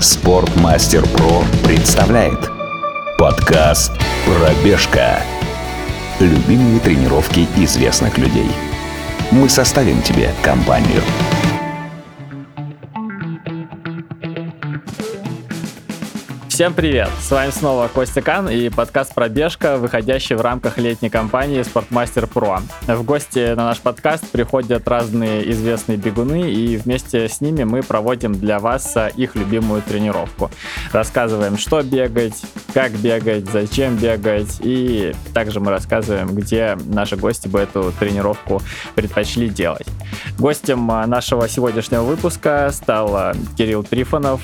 Спортмастер Про представляет подкаст «Пробежка». Любимые тренировки известных людей. Мы составим тебе компанию. Всем привет! С вами снова Костя Кан и подкаст «Пробежка», выходящий в рамках летней кампании «Спортмастер Про». В гости на наш подкаст приходят разные известные бегуны, и вместе с ними мы проводим для вас их любимую тренировку. Рассказываем, что бегать, как бегать, зачем бегать, и также мы рассказываем, где наши гости бы эту тренировку предпочли делать. Гостем нашего сегодняшнего выпуска стал Кирилл Трифонов,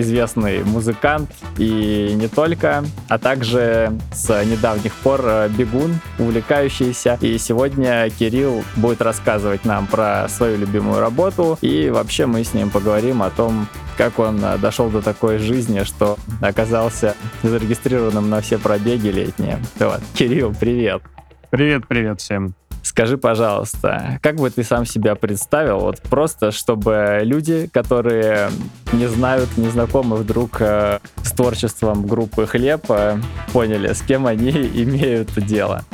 известный музыкант и не только, а также с недавних пор э, бегун, увлекающийся. И сегодня Кирилл будет рассказывать нам про свою любимую работу, и вообще мы с ним поговорим о том, как он э, дошел до такой жизни, что оказался зарегистрированным на все пробеги летние. Вот. Кирилл, привет! Привет, привет всем. Скажи, пожалуйста, как бы ты сам себя представил, вот просто, чтобы люди, которые не знают, не знакомы вдруг э, с творчеством группы «Хлеб», э, поняли, с кем они имеют дело?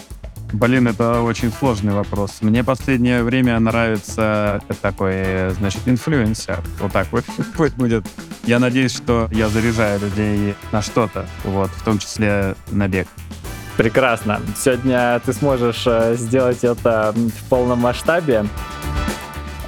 Блин, это очень сложный вопрос. Мне последнее время нравится такой, значит, инфлюенсер. Вот так вот пусть будет. Я надеюсь, что я заряжаю людей на что-то, вот, в том числе на бег. Прекрасно. Сегодня ты сможешь э, сделать это в полном масштабе.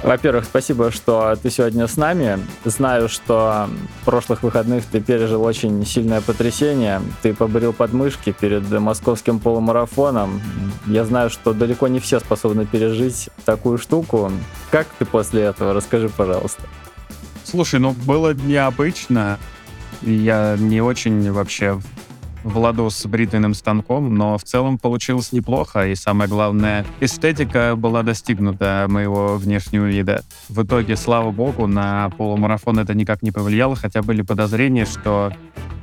Во-первых, спасибо, что ты сегодня с нами. Знаю, что в прошлых выходных ты пережил очень сильное потрясение. Ты поборил подмышки перед московским полумарафоном. Я знаю, что далеко не все способны пережить такую штуку. Как ты после этого? Расскажи, пожалуйста. Слушай, ну было необычно. Я не очень вообще владу с бритвенным станком, но в целом получилось неплохо, и самое главное, эстетика была достигнута моего внешнего вида. В итоге, слава богу, на полумарафон это никак не повлияло, хотя были подозрения, что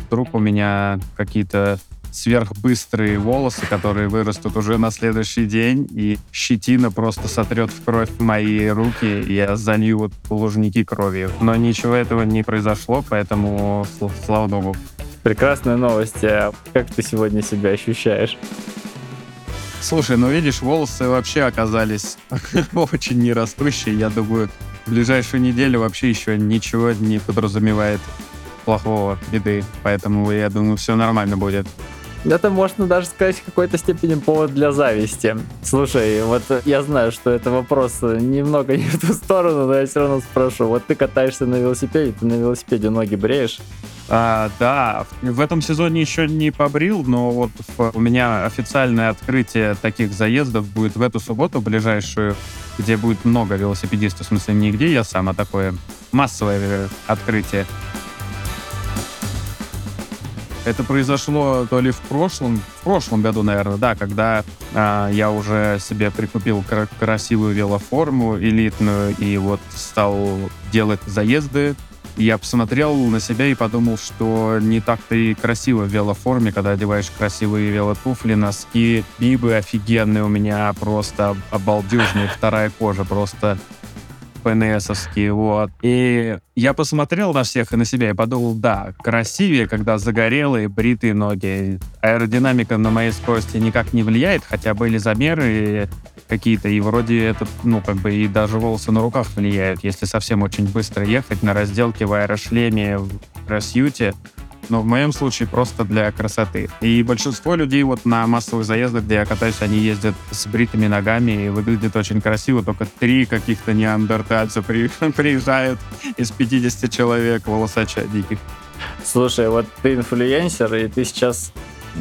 вдруг у меня какие-то сверхбыстрые волосы, которые вырастут уже на следующий день, и щетина просто сотрет в кровь мои руки, и я залью вот лужники кровью. Но ничего этого не произошло, поэтому слава богу. Прекрасная новость. А как ты сегодня себя ощущаешь? Слушай, ну видишь, волосы вообще оказались очень нерастущие. Я думаю, в ближайшую неделю вообще еще ничего не подразумевает плохого, беды. Поэтому я думаю, все нормально будет. Это можно даже сказать в какой-то степени повод для зависти. Слушай, вот я знаю, что это вопрос немного не в ту сторону, но я все равно спрошу. Вот ты катаешься на велосипеде, ты на велосипеде ноги бреешь? А, да, в этом сезоне еще не побрил, но вот у меня официальное открытие таких заездов будет в эту субботу, ближайшую, где будет много велосипедистов, в смысле не где я сам, а такое массовое открытие. Это произошло то ли в прошлом, в прошлом году, наверное, да, когда а, я уже себе прикупил кра- красивую велоформу элитную и вот стал делать заезды я посмотрел на себя и подумал, что не так-то и красиво в велоформе, когда одеваешь красивые велотуфли, носки, бибы офигенные у меня, просто обалдежные, вторая кожа, просто ПНСовские, вот. И я посмотрел на всех и на себя и подумал, да, красивее, когда загорелые, бритые ноги. Аэродинамика на моей скорости никак не влияет, хотя были замеры какие-то, и вроде это, ну, как бы и даже волосы на руках влияют. Если совсем очень быстро ехать на разделке в аэрошлеме, в кроссьюте, но в моем случае просто для красоты. И большинство людей вот на массовых заездах, где я катаюсь, они ездят с бритыми ногами и выглядит очень красиво. Только три каких-то неандертальца при, приезжают из 50 человек волосача диких. Слушай, вот ты инфлюенсер, и ты сейчас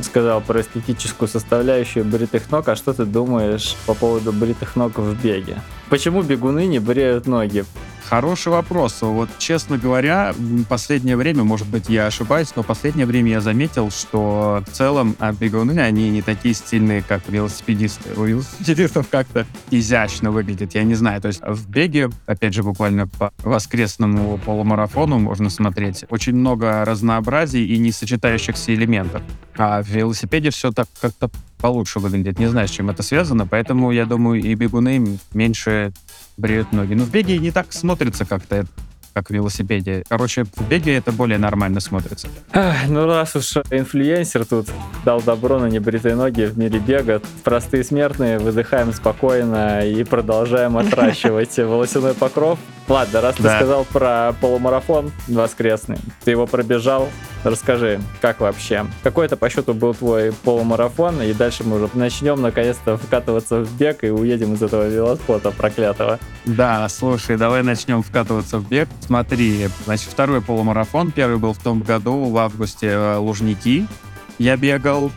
сказал про эстетическую составляющую бритых ног, а что ты думаешь по поводу бритых ног в беге? Почему бегуны не бреют ноги? Хороший вопрос. Вот, честно говоря, последнее время, может быть, я ошибаюсь, но последнее время я заметил, что в целом бегуны, они не такие стильные, как велосипедисты. У велосипедистов как-то изящно выглядит, я не знаю. То есть в беге, опять же, буквально по воскресному полумарафону можно смотреть очень много разнообразий и несочетающихся элементов. А в велосипеде все так как-то получше выглядит. Не знаю, с чем это связано, поэтому, я думаю, и бегуны меньше бреют ноги. Но в беге не так смотрится как-то. как в велосипеде. Короче, в беге это более нормально смотрится. Ах, ну раз уж инфлюенсер тут дал добро на небритые ноги в мире бега, простые смертные выдыхаем спокойно и продолжаем отращивать волосяной покров. Ладно, раз ты сказал про полумарафон воскресный, ты его пробежал, расскажи, как вообще? Какой это по счету был твой полумарафон? И дальше мы уже начнем наконец-то вкатываться в бег и уедем из этого велоспота проклятого. Да, слушай, давай начнем вкатываться в бег. Смотри, значит, второй полумарафон. Первый был в том году, в августе, э, Лужники. Я бегал.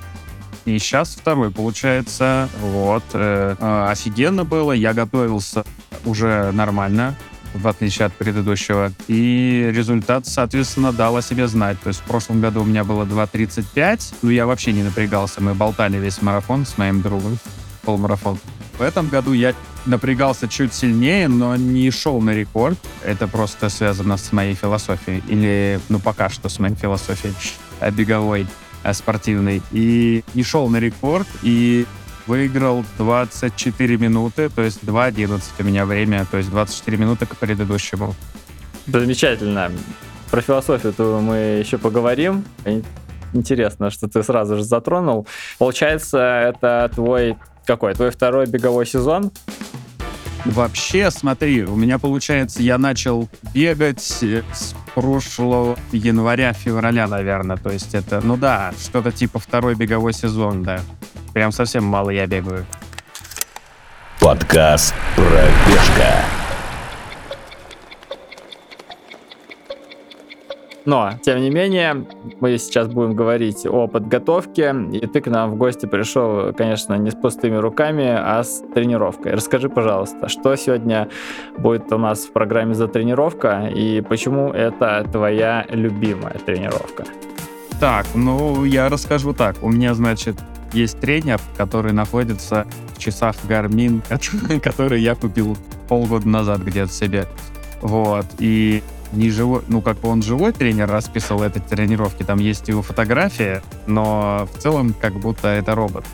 И сейчас второй, получается. Вот. э, э, офигенно было. Я готовился уже нормально, в отличие от предыдущего. И результат, соответственно, дал о себе знать. То есть в прошлом году у меня было 2.35. Ну, я вообще не напрягался. Мы болтали весь марафон с моим другом. Полумарафон. В этом году я напрягался чуть сильнее, но не шел на рекорд. Это просто связано с моей философией. Или, ну, пока что с моей философией э, беговой, э, спортивной. И не шел на рекорд, и выиграл 24 минуты, то есть 2.11 у меня время, то есть 24 минуты к предыдущему. Замечательно. Про философию-то мы еще поговорим. Интересно, что ты сразу же затронул. Получается, это твой какой? Твой второй беговой сезон? Вообще, смотри, у меня получается, я начал бегать э, с прошлого января-февраля, наверное. То есть это, ну да, что-то типа второй беговой сезон, да. Прям совсем мало я бегаю. Подкаст «Пробежка». Но, тем не менее, мы сейчас будем говорить о подготовке, и ты к нам в гости пришел, конечно, не с пустыми руками, а с тренировкой. Расскажи, пожалуйста, что сегодня будет у нас в программе за тренировка, и почему это твоя любимая тренировка? Так, ну, я расскажу так. У меня, значит, есть тренер, который находится в часах Garmin, который я купил полгода назад где-то себе. Вот, и не живой, ну, как бы он живой тренер расписывал эти тренировки, там есть его фотография, но в целом как будто это робот.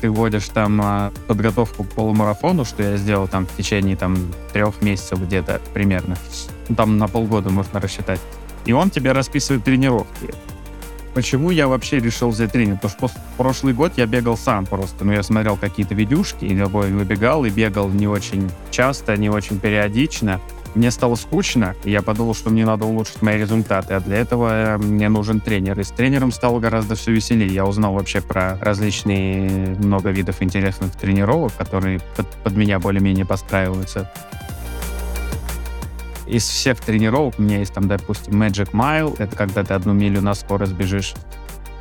Ты вводишь там а, подготовку к полумарафону, что я сделал там в течение там трех месяцев где-то примерно. Ну, там на полгода можно рассчитать. И он тебе расписывает тренировки. Почему я вообще решил взять тренинг? Потому что прошлый год я бегал сам просто. Ну, я смотрел какие-то видюшки, и любой выбегал, и бегал не очень часто, не очень периодично. Мне стало скучно, и я подумал, что мне надо улучшить мои результаты, а для этого э, мне нужен тренер. И с тренером стало гораздо все веселее. Я узнал вообще про различные много видов интересных тренировок, которые под, под меня более-менее подстраиваются. Из всех тренировок у меня есть там, допустим, Magic Mile, это когда ты одну милю на скорость бежишь.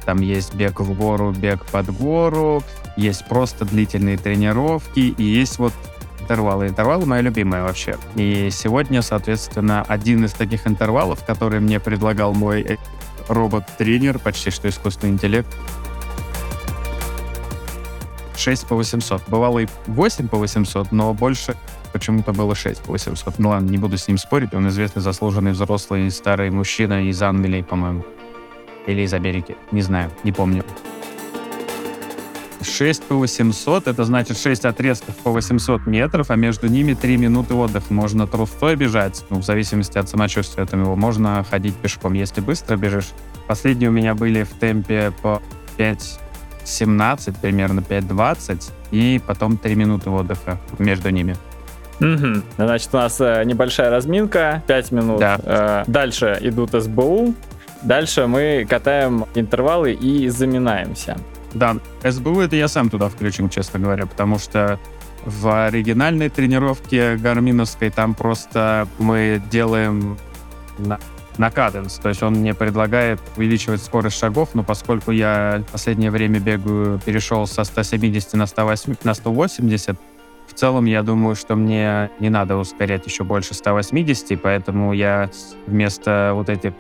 Там есть бег в гору, бег под гору, есть просто длительные тренировки, и есть вот интервалы. Интервалы мои любимые вообще. И сегодня, соответственно, один из таких интервалов, который мне предлагал мой робот-тренер, почти что искусственный интеллект, 6 по 800. Бывало и 8 по 800, но больше почему-то было 6 по 800. Ну ладно, не буду с ним спорить, он известный заслуженный взрослый старый мужчина из Англии, по-моему. Или из Америки, не знаю, не помню. 6 по 800, это значит 6 отрезков по 800 метров, а между ними 3 минуты отдыха. Можно трустой бежать, ну, в зависимости от самочувствия там его, можно ходить пешком. Если быстро бежишь, последние у меня были в темпе по 5.17, примерно 5.20, и потом 3 минуты отдыха между ними. Мгм. Значит, у нас э, небольшая разминка, 5 минут. Да. Э, дальше идут СБУ. Дальше мы катаем интервалы и заминаемся. Да, СБУ это я сам туда включил, честно говоря, потому что в оригинальной тренировке гарминовской там просто мы делаем на, на каденс, то есть он мне предлагает увеличивать скорость шагов, но поскольку я в последнее время бегаю, перешел со 170 на, 108, на 180, в целом я думаю, что мне не надо ускорять еще больше 180, поэтому я вместо вот этих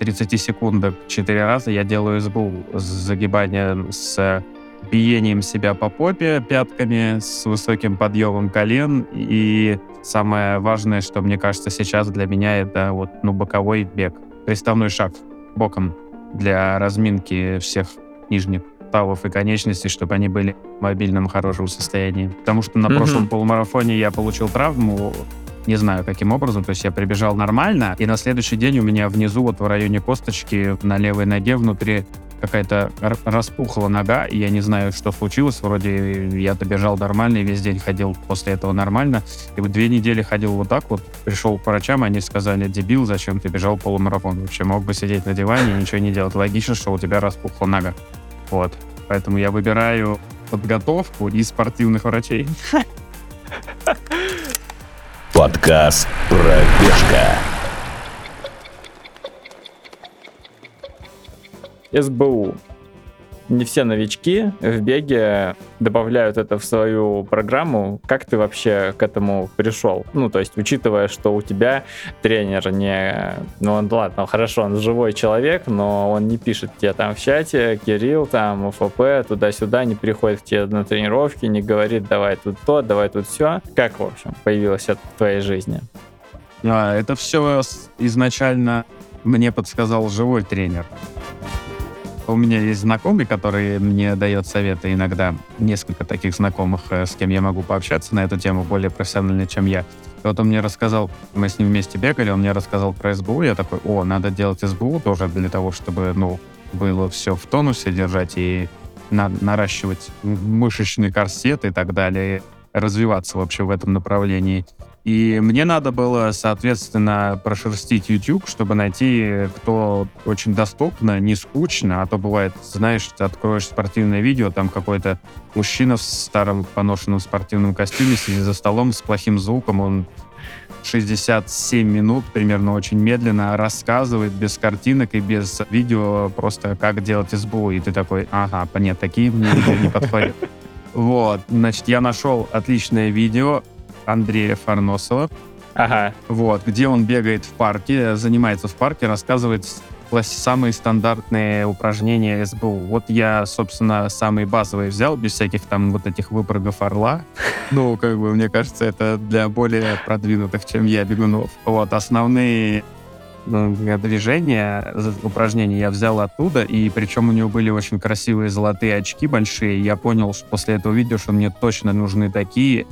30 секундок 4 раза я делаю СБУ с загибанием, с биением себя по попе пятками, с высоким подъемом колен. И самое важное, что мне кажется сейчас для меня, это вот ну, боковой бег. Приставной шаг боком для разминки всех нижних суставов и конечностей, чтобы они были в мобильном хорошем состоянии. Потому что на Мгм. прошлом полумарафоне я получил травму Не знаю, каким образом. То есть я прибежал нормально, и на следующий день у меня внизу, вот в районе косточки, на левой ноге внутри какая-то распухла нога, и я не знаю, что случилось. Вроде я добежал нормально, и весь день ходил после этого нормально. И вот две недели ходил вот так вот, пришел к врачам, они сказали, дебил, зачем ты бежал полумарафон? Вообще мог бы сидеть на диване и ничего не делать. Логично, что у тебя распухла нога. Вот. Поэтому я выбираю подготовку и спортивных врачей. Подкаст «Пробежка». СБУ. Не все новички в беге добавляют это в свою программу. Как ты вообще к этому пришел? Ну, то есть, учитывая, что у тебя тренер не... Ну, он, ладно, хорошо, он живой человек, но он не пишет тебе там в чате, Кирилл, там, УФП, туда-сюда, не приходит к тебе на тренировки, не говорит, давай тут то, давай тут все. Как, в общем, появилось это в твоей жизни? А, это все изначально мне подсказал живой тренер. У меня есть знакомый, который мне дает советы иногда. Несколько таких знакомых, э, с кем я могу пообщаться на эту тему более профессионально, чем я. И вот он мне рассказал, мы с ним вместе бегали, он мне рассказал про СБУ, я такой, о, надо делать СБУ тоже для того, чтобы, ну, было все в тонусе держать и на наращивать мышечный корсет и так далее, развиваться вообще в этом направлении. И мне надо было, соответственно, прошерстить YouTube, чтобы найти, кто очень доступно, не скучно, а то бывает, знаешь, ты откроешь спортивное видео, там какой-то мужчина в старом поношенном спортивном костюме сидит за столом с плохим звуком, он 67 минут примерно очень медленно рассказывает без картинок и без видео просто как делать СБУ. И ты такой, ага, нет, такие мне не подходят. Вот, значит, я нашел отличное видео, Андрея Фарносова. Ага. Вот, где он бегает в парке, занимается в парке, рассказывает самые стандартные упражнения СБУ. Вот я, собственно, самые базовые взял, без всяких там вот этих выпрыгов орла. Ну, как бы, мне кажется, это для более продвинутых, чем я, бегунов. Вот, основные ну, движения, упражнения я взял оттуда, и причем у него были очень красивые золотые очки большие. Я понял что после этого видео, что мне точно нужны такие,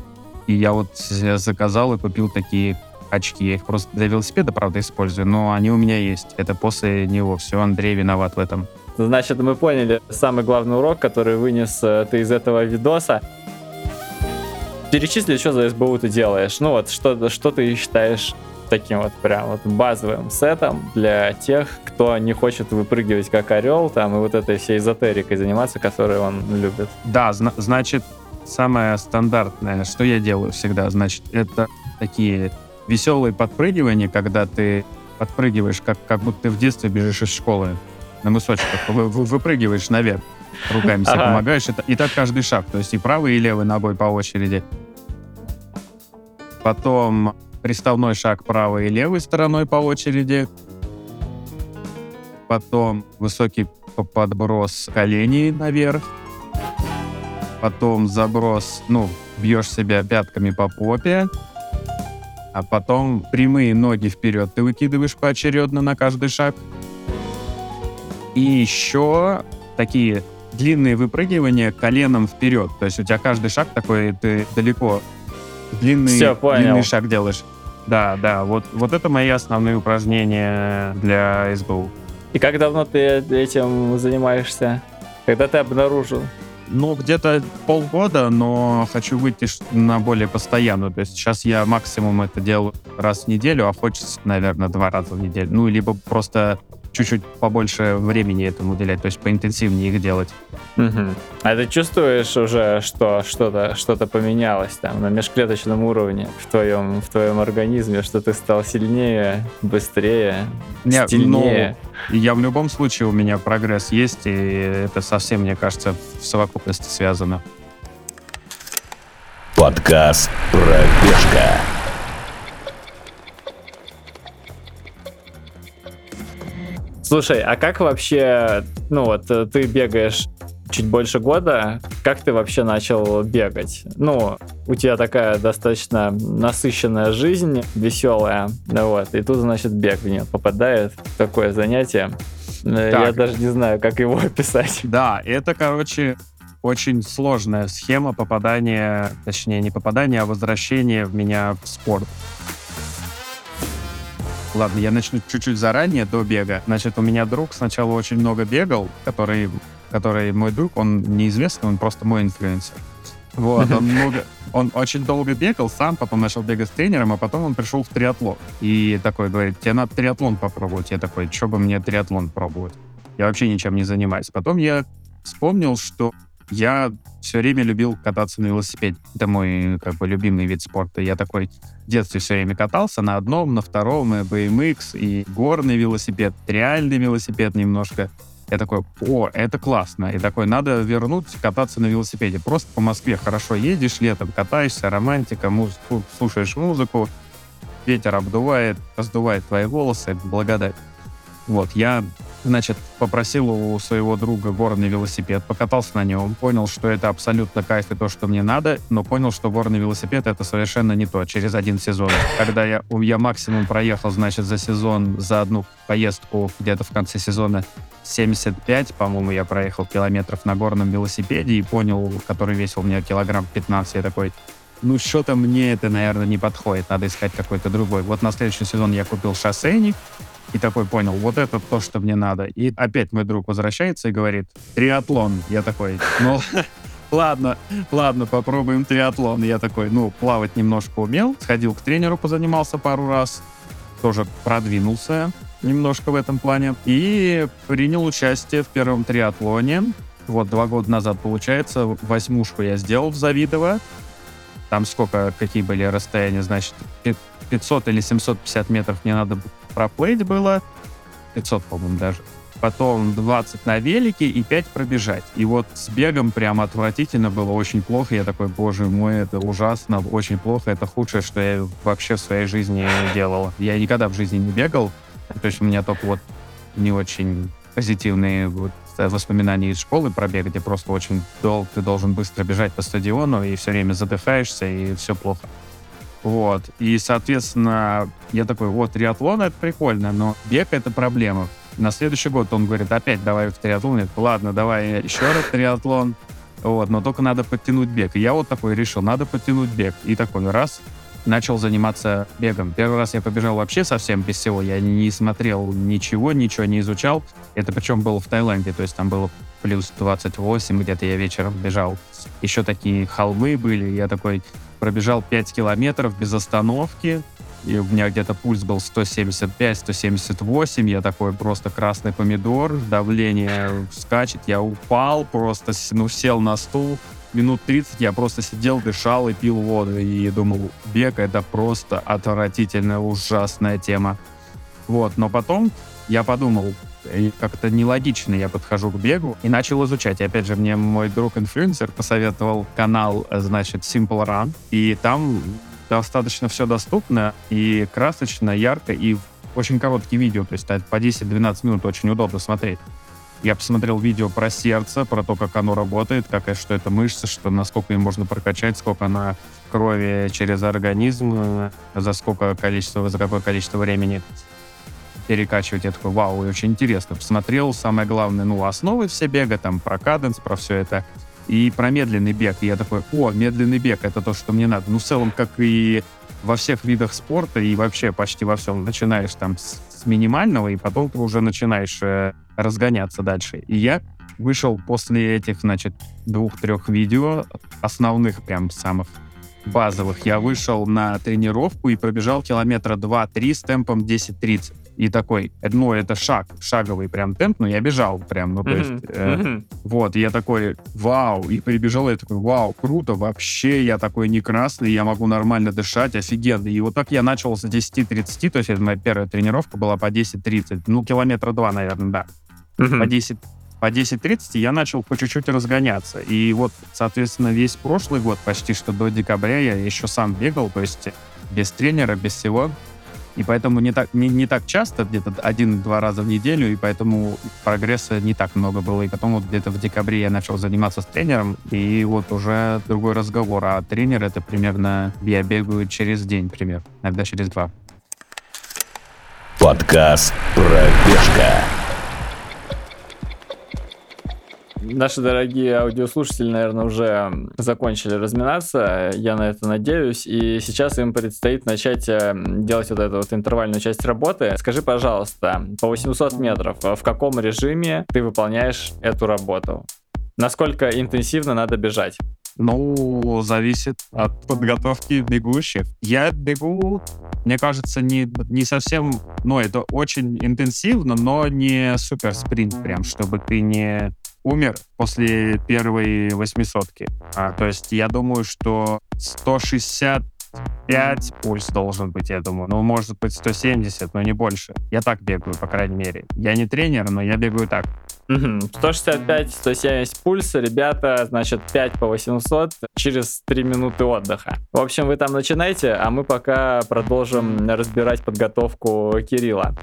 и я вот заказал и купил такие очки. Я их просто для велосипеда, правда, использую, но они у меня есть. Это после него. Все, Андрей виноват в этом. Значит, мы поняли самый главный урок, который вынес э, ты из этого видоса. Перечисли, что за СБУ ты делаешь. Ну вот, что, что ты считаешь таким вот прям вот базовым сетом для тех, кто не хочет выпрыгивать как орел, там, и вот этой всей эзотерикой заниматься, которую он любит. Да, зна- значит, самое стандартное, что я делаю всегда, значит, это такие веселые подпрыгивания, когда ты подпрыгиваешь, как, как будто ты в детстве бежишь из школы на мысочках, вы, вы, выпрыгиваешь наверх, руками себе ага. помогаешь. Это, и так каждый шаг, то есть и правый, и левый ногой по очереди. Потом приставной шаг правой и левой стороной по очереди. Потом высокий подброс коленей наверх потом заброс, ну, бьешь себя пятками по попе, а потом прямые ноги вперед ты выкидываешь поочередно на каждый шаг. И еще такие длинные выпрыгивания коленом вперед. То есть у тебя каждый шаг такой, ты далеко длинный, Все, длинный шаг делаешь. Да, да, вот, вот это мои основные упражнения для СБУ. И как давно ты этим занимаешься? Когда ты обнаружил? Ну, где-то полгода, но хочу выйти на более постоянную. То есть сейчас я максимум это делаю раз в неделю, а хочется, наверное, два раза в неделю. Ну, либо просто чуть-чуть побольше времени этому уделять, то есть поинтенсивнее их делать. Угу. А ты чувствуешь уже, что что-то что поменялось там на межклеточном уровне в твоем, в твоем организме, что ты стал сильнее, быстрее, Не, стильнее? Ну, я в любом случае, у меня прогресс есть, и это совсем, мне кажется, в совокупности связано. Подкаст «Пробежка». Слушай, а как вообще, ну вот, э, ты бегаешь чуть больше года, как ты вообще начал бегать? Ну, у тебя такая достаточно насыщенная жизнь, веселая, вот, и тут, значит, бег в нее попадает, такое занятие. Э, так. Я даже не знаю, как его описать. Да, это, короче, очень сложная схема попадания, точнее, не попадания, а возвращения в меня в спорт. Ладно, я начну чуть-чуть заранее, до бега. Значит, у меня друг сначала очень много бегал, который, который мой друг, он неизвестный, он просто мой инфлюенсер. Вот, он много, он очень долго бегал сам, потом начал бегать с тренером, а потом он пришел в триатлон. И такой говорит, тебе надо триатлон попробовать. Я такой, что бы мне триатлон пробовать? Я вообще ничем не занимаюсь. Потом я вспомнил, что я все время любил кататься на велосипеде. Это мой как бы любимый вид спорта. Я такой в детстве все время катался на одном, на втором, и BMX, и горный велосипед, реальный велосипед немножко. Я такой, о, это классно. И такой, надо вернуть кататься на велосипеде. Просто по Москве хорошо едешь летом, катаешься, романтика, муз- слушаешь музыку, ветер обдувает, раздувает твои волосы, благодать. Вот, я, значит, попросил у своего друга горный велосипед, покатался на нем, понял, что это абсолютно кайф и то, что мне надо, но понял, что горный велосипед — это совершенно не то через один сезон. Когда я, я максимум проехал, значит, за сезон, за одну поездку где-то в конце сезона 75, по-моему, я проехал километров на горном велосипеде и понял, который весил меня килограмм 15, я такой, ну что-то мне это, наверное, не подходит, надо искать какой-то другой. Вот на следующий сезон я купил шоссейник, и такой понял, вот это то, что мне надо. И опять мой друг возвращается и говорит, триатлон. Я такой, ну, ладно, ладно, попробуем триатлон. Я такой, ну, плавать немножко умел, сходил к тренеру, позанимался пару раз, тоже продвинулся немножко в этом плане. И принял участие в первом триатлоне. Вот два года назад, получается, восьмушку я сделал в Завидово. Там сколько, какие были расстояния, значит, 500 или 750 метров мне надо проплыть было, 500, по-моему, даже. Потом 20 на велике и 5 пробежать. И вот с бегом прям отвратительно было, очень плохо. Я такой, боже мой, это ужасно, очень плохо. Это худшее, что я вообще в своей жизни делал. Я никогда в жизни не бегал. То есть у меня только вот не очень позитивные вот воспоминания из школы про бег, где просто очень долго ты должен быстро бежать по стадиону и все время задыхаешься, и все плохо. Вот. И, соответственно, я такой, вот, триатлон — это прикольно, но бег — это проблема. На следующий год он говорит, опять давай в триатлон. Я такой, ладно, давай еще раз триатлон. Вот, но только надо подтянуть бег. И я вот такой решил, надо подтянуть бег. И такой раз начал заниматься бегом. Первый раз я побежал вообще совсем без всего. Я не смотрел ничего, ничего не изучал. Это причем было в Таиланде, то есть там было плюс 28, где-то я вечером бежал. Еще такие холмы были. Я такой, пробежал 5 километров без остановки, и у меня где-то пульс был 175-178, я такой просто красный помидор, давление скачет, я упал, просто ну, сел на стул, минут 30 я просто сидел, дышал и пил воду, и думал, бег — это просто отвратительная, ужасная тема. Вот, но потом я подумал, как-то нелогично я подхожу к бегу и начал изучать. И опять же, мне мой друг-инфлюенсер посоветовал канал, значит, Simple Run, и там достаточно все доступно и красочно, ярко, и очень короткие видео, то есть по 10-12 минут очень удобно смотреть. Я посмотрел видео про сердце, про то, как оно работает, как, что это мышца, что насколько ее можно прокачать, сколько она крови через организм, э, за сколько количество, за какое количество времени перекачивать. Я такой, вау, очень интересно. Посмотрел, самое главное, ну, основы все бега, там, про каденс, про все это. И про медленный бег. И я такой, о, медленный бег, это то, что мне надо. Ну, в целом, как и во всех видах спорта и вообще почти во всем начинаешь там с, с минимального, и потом ты уже начинаешь э, разгоняться дальше. И я вышел после этих, значит, двух-трех видео, основных прям самых базовых, я вышел на тренировку и пробежал километра 2-3 с темпом 10-30 и такой, ну, это шаг, шаговый прям темп, но я бежал прям, ну, то есть, э, вот, и я такой, вау, и прибежал, я такой, вау, круто, вообще, я такой не красный, я могу нормально дышать, офигенно, и вот так я начал с 10-30, то есть это моя первая тренировка была по 10-30, ну, километра два, наверное, да, по 10 по 10.30 я начал по чуть-чуть разгоняться. И вот, соответственно, весь прошлый год, почти что до декабря, я еще сам бегал, то есть без тренера, без всего. И поэтому не так, не, не так часто, где-то один-два раза в неделю, и поэтому прогресса не так много было. И потом вот где-то в декабре я начал заниматься с тренером, и вот уже другой разговор. А тренер это примерно, я бегаю через день, пример, иногда через два. Подкаст «Пробежка». Наши дорогие аудиослушатели, наверное, уже закончили разминаться, я на это надеюсь, и сейчас им предстоит начать э, делать вот эту вот интервальную часть работы. Скажи, пожалуйста, по 800 метров в каком режиме ты выполняешь эту работу? Насколько интенсивно надо бежать? Ну, зависит от подготовки бегущих. Я бегу, мне кажется, не, не совсем... Ну, это очень интенсивно, но не супер спринт прям, чтобы ты не умер после первой восьмисотки. А, то есть я думаю, что 160 5 пульс должен быть, я думаю. Ну, может быть, 170, но не больше. Я так бегаю, по крайней мере. Я не тренер, но я бегаю так. Угу. 165, 170 пульс, ребята, значит, 5 по 800 через 3 минуты отдыха. В общем, вы там начинайте, а мы пока продолжим разбирать подготовку Кирилла.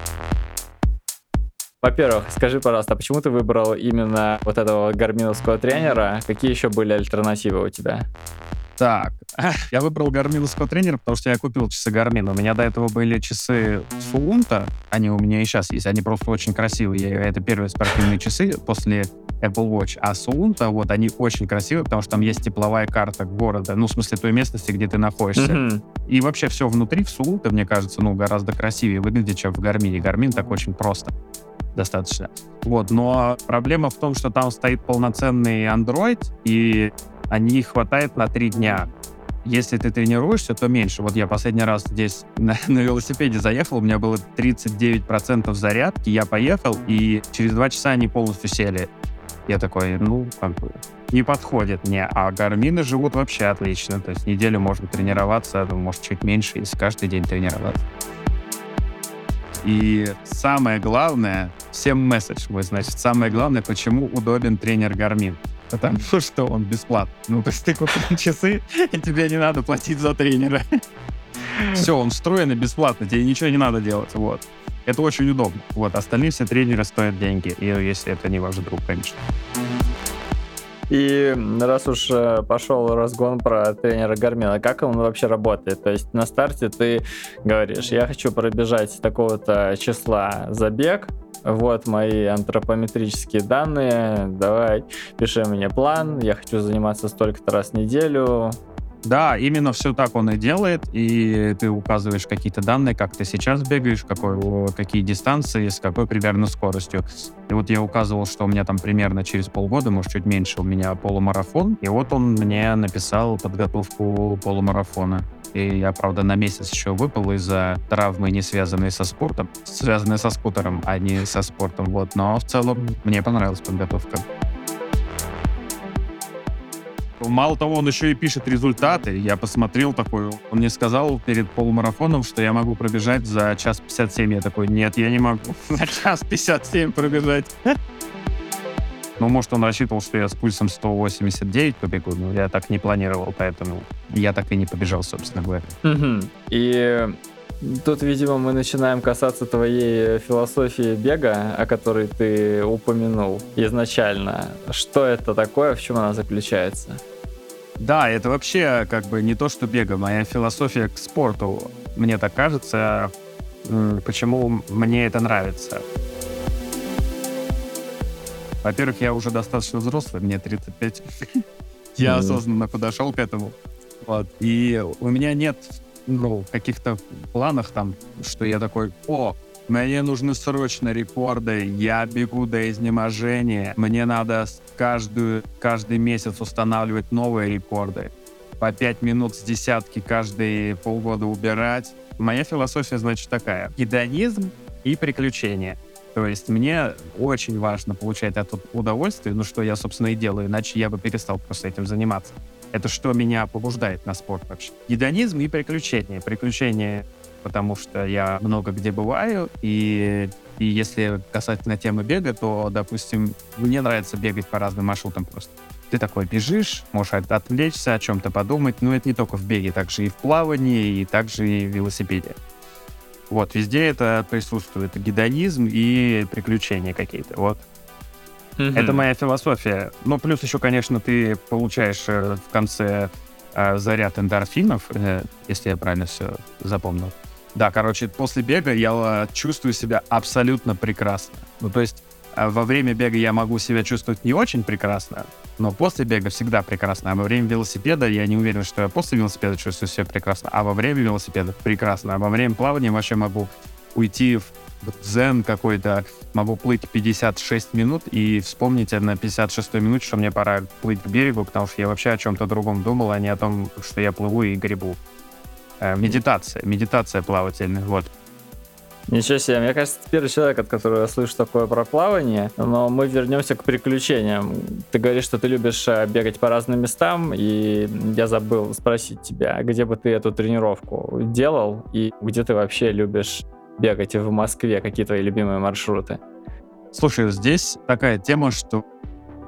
Во-первых, скажи, пожалуйста, а почему ты выбрал именно вот этого гарминовского тренера? Какие еще были альтернативы у тебя? Так, я выбрал гарминовского тренера, потому что я купил часы Garmin. У меня до этого были часы Suunto, они у меня и сейчас есть, они просто очень красивые. Это первые спортивные часы после Apple Watch. А Suunto, вот, они очень красивые, потому что там есть тепловая карта города, ну, в смысле той местности, где ты находишься. Mm-hmm. И вообще все внутри в Suunto, мне кажется, ну, гораздо красивее выглядит, чем в Garmin е. Garmin так очень просто достаточно. Вот, но проблема в том, что там стоит полноценный Android, и они хватает на три дня. Если ты тренируешься, то меньше. Вот я последний раз здесь на, на велосипеде заехал, у меня было 39% зарядки, я поехал, и через два часа они полностью сели. Я такой, ну, как не подходит мне. А гармины живут вообще отлично. То есть неделю можно тренироваться, ну, может, чуть меньше, если каждый день тренироваться. И самое главное, всем месседж мой, значит, самое главное, почему удобен тренер Гармин потому что он бесплатный. Ну, то есть ты купил часы, и тебе не надо платить за тренера. Все, он встроен и бесплатно, тебе ничего не надо делать, вот. Это очень удобно. Вот, остальные все тренеры стоят деньги, и если это не ваш друг, конечно. И раз уж э, пошел разгон про тренера Гармина, как он вообще работает? То есть на старте ты говоришь, я хочу пробежать такого-то числа забег, вот мои антропометрические данные, давай, пиши мне план, я хочу заниматься столько-то раз в неделю, да, именно все так он и делает, и ты указываешь какие-то данные, как ты сейчас бегаешь, какой, какие дистанции, с какой примерно скоростью. И вот я указывал, что у меня там примерно через полгода, может, чуть меньше, у меня полумарафон, и вот он мне написал подготовку полумарафона. И я, правда, на месяц еще выпал из-за травмы, не связанной со спортом, связанной со скутером, а не со спортом. Вот. Но в целом мне понравилась подготовка. Мало того, он еще и пишет результаты. Я посмотрел такой, он мне сказал перед полумарафоном, что я могу пробежать за час 57. Я такой, нет, я не могу за час 57 пробежать. Ну, может, он рассчитывал, что я с пульсом 189 побегу, но я так не планировал, поэтому я так и не побежал, собственно говоря. И Тут, видимо, мы начинаем касаться твоей философии бега, о которой ты упомянул изначально. Что это такое, в чем она заключается? Да, это вообще как бы не то, что бега, моя философия к спорту. Мне так кажется, почему мне это нравится. Во-первых, я уже достаточно взрослый, мне 35. Я осознанно подошел к этому. Вот. И у меня нет ну, каких-то планах там, что я такой, о, мне нужны срочно рекорды, я бегу до изнеможения, мне надо каждую, каждый месяц устанавливать новые рекорды, по пять минут с десятки каждые полгода убирать. Моя философия, значит, такая. Гедонизм и приключения. То есть мне очень важно получать это удовольствие, ну что я, собственно, и делаю, иначе я бы перестал просто этим заниматься. Это что меня побуждает на спорт вообще. Гедонизм и приключения. Приключения, потому что я много где бываю, и, и если касательно темы бега, то, допустим, мне нравится бегать по разным маршрутам просто. Ты такой бежишь, можешь отвлечься, о чем-то подумать. Но это не только в беге, также и в плавании, и также и в велосипеде. Вот, везде это присутствует. Гедонизм и приключения какие-то. Вот. Mm-hmm. Это моя философия. Ну, плюс еще, конечно, ты получаешь э, в конце э, заряд эндорфинов, э, если я правильно все запомнил. Да, короче, после бега я чувствую себя абсолютно прекрасно. Ну, то есть во время бега я могу себя чувствовать не очень прекрасно, но после бега всегда прекрасно. А во время велосипеда я не уверен, что я после велосипеда чувствую себя прекрасно, а во время велосипеда прекрасно. А во время плавания вообще могу уйти в дзен какой-то, могу плыть 56 минут и вспомнить на 56 минуте, что мне пора плыть к берегу, потому что я вообще о чем-то другом думал, а не о том, что я плыву и гребу. Э, медитация, медитация плавательная, вот. Ничего себе, мне кажется, ты первый человек, от которого я слышу такое про плавание, но мы вернемся к приключениям. Ты говоришь, что ты любишь э, бегать по разным местам, и я забыл спросить тебя, где бы ты эту тренировку делал, и где ты вообще любишь бегать в Москве, какие твои любимые маршруты? Слушай, здесь такая тема, что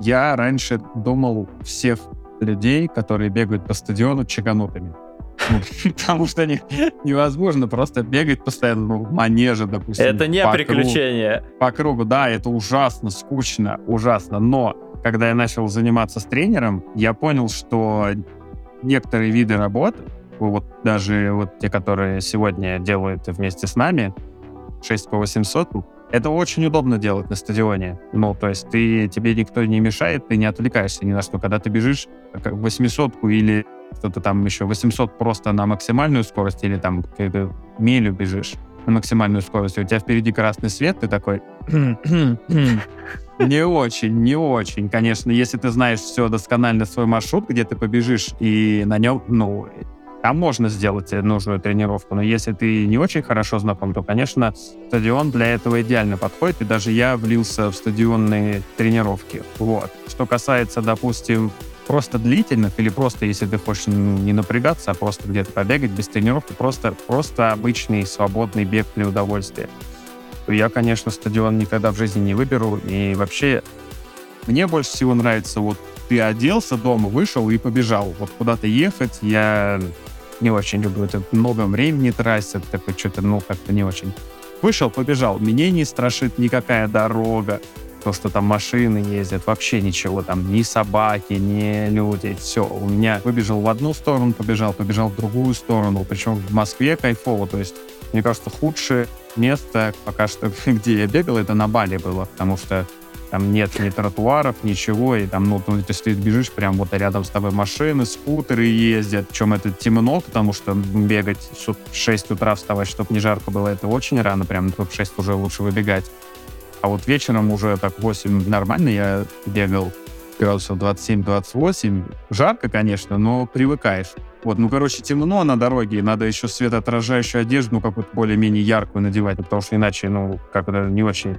я раньше думал всех людей, которые бегают по стадиону, чеканутыми. Потому что не, невозможно просто бегать постоянно ну, в манеже, допустим. Это не по приключение. Кругу, по кругу, да, это ужасно, скучно, ужасно. Но когда я начал заниматься с тренером, я понял, что некоторые виды работ, вот даже вот те, которые сегодня делают вместе с нами, 6 по 800, это очень удобно делать на стадионе. Ну, то есть ты, тебе никто не мешает, ты не отвлекаешься ни на что. Когда ты бежишь как 800 или что-то там еще 800 просто на максимальную скорость или там какую-то милю бежишь на максимальную скорость, у тебя впереди красный свет, ты такой... Не очень, не очень. Конечно, если ты знаешь все досконально свой маршрут, где ты побежишь, и на нем, ну, там можно сделать нужную тренировку, но если ты не очень хорошо знаком, то, конечно, стадион для этого идеально подходит, и даже я влился в стадионные тренировки. Вот. Что касается, допустим, просто длительных или просто, если ты хочешь не напрягаться, а просто где-то побегать без тренировки, просто, просто обычный свободный бег для удовольствия. Я, конечно, стадион никогда в жизни не выберу. И вообще, мне больше всего нравится вот ты оделся дома, вышел и побежал. Вот куда-то ехать я не очень люблю. Это много времени тратить, такое что-то, ну, как-то не очень. Вышел, побежал. Меня не страшит никакая дорога то, что там машины ездят, вообще ничего, там ни собаки, ни люди, все. У меня выбежал в одну сторону, побежал, побежал в другую сторону, причем в Москве кайфово, то есть, мне кажется, худшее место пока что, где я бегал, это на Бали было, потому что там нет ни тротуаров, ничего, и там, ну, если ты бежишь, прям вот рядом с тобой машины, скутеры ездят, причем это темно, потому что бегать в 6 утра вставать, чтобы не жарко было, это очень рано, прям в 6 уже лучше выбегать. А вот вечером уже так 8 нормально я бегал градусов 27-28. Жарко, конечно, но привыкаешь. Вот, ну, короче, темно на дороге, надо еще светоотражающую одежду, ну, какую-то более-менее яркую надевать, потому что иначе, ну, как-то не очень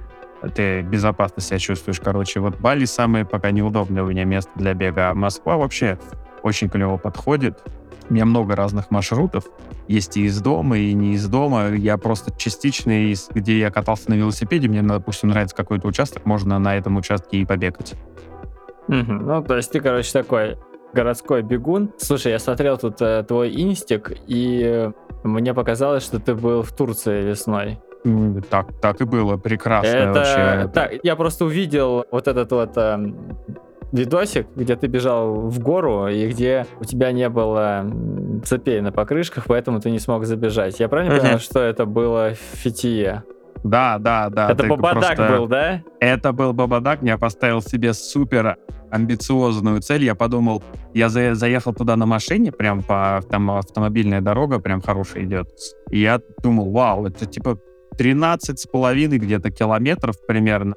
ты безопасно себя чувствуешь. Короче, вот Бали самое пока неудобное у меня место для бега, а Москва вообще очень клево подходит. У меня много разных маршрутов. Есть и из дома, и не из дома. Я просто частично, из, где я катался на велосипеде, мне, допустим, нравится какой-то участок, можно на этом участке и побегать. Угу. Ну, то есть ты, короче, такой городской бегун. Слушай, я смотрел тут э, твой инстик, и мне показалось, что ты был в Турции весной. Так, так и было, прекрасно это, вообще. Так, я просто увидел вот этот вот э, видосик, где ты бежал в гору, и где у тебя не было цепей на покрышках, поэтому ты не смог забежать. Я правильно понял, что это было Фитие? Да, да, да. Это Бабадак просто... был, да? Это был Бабадак. Я поставил себе супер амбициозную цель. Я подумал, я за... заехал туда на машине, прям по там автомобильная дорога, прям хорошая идет. И я думал, вау, это типа 13 с половиной где-то километров примерно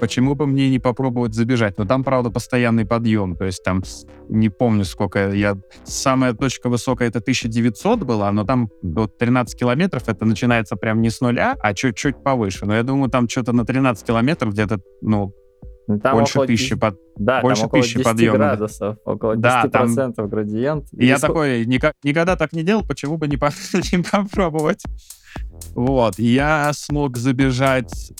почему бы мне не попробовать забежать? Но там, правда, постоянный подъем, то есть там, не помню сколько, я, самая точка высокая это 1900 была, но там вот 13 километров, это начинается прям не с нуля, а чуть-чуть повыше. Но я думаю, там что-то на 13 километров где-то, ну, ну, там больше тысячи 10, под, да, больше там около тысячи 10 подъема. градусов, около 10% да, там... градиент. И я сколько... такой, никак, никогда так не делал, почему бы не, по, не попробовать? Вот, я смог забежать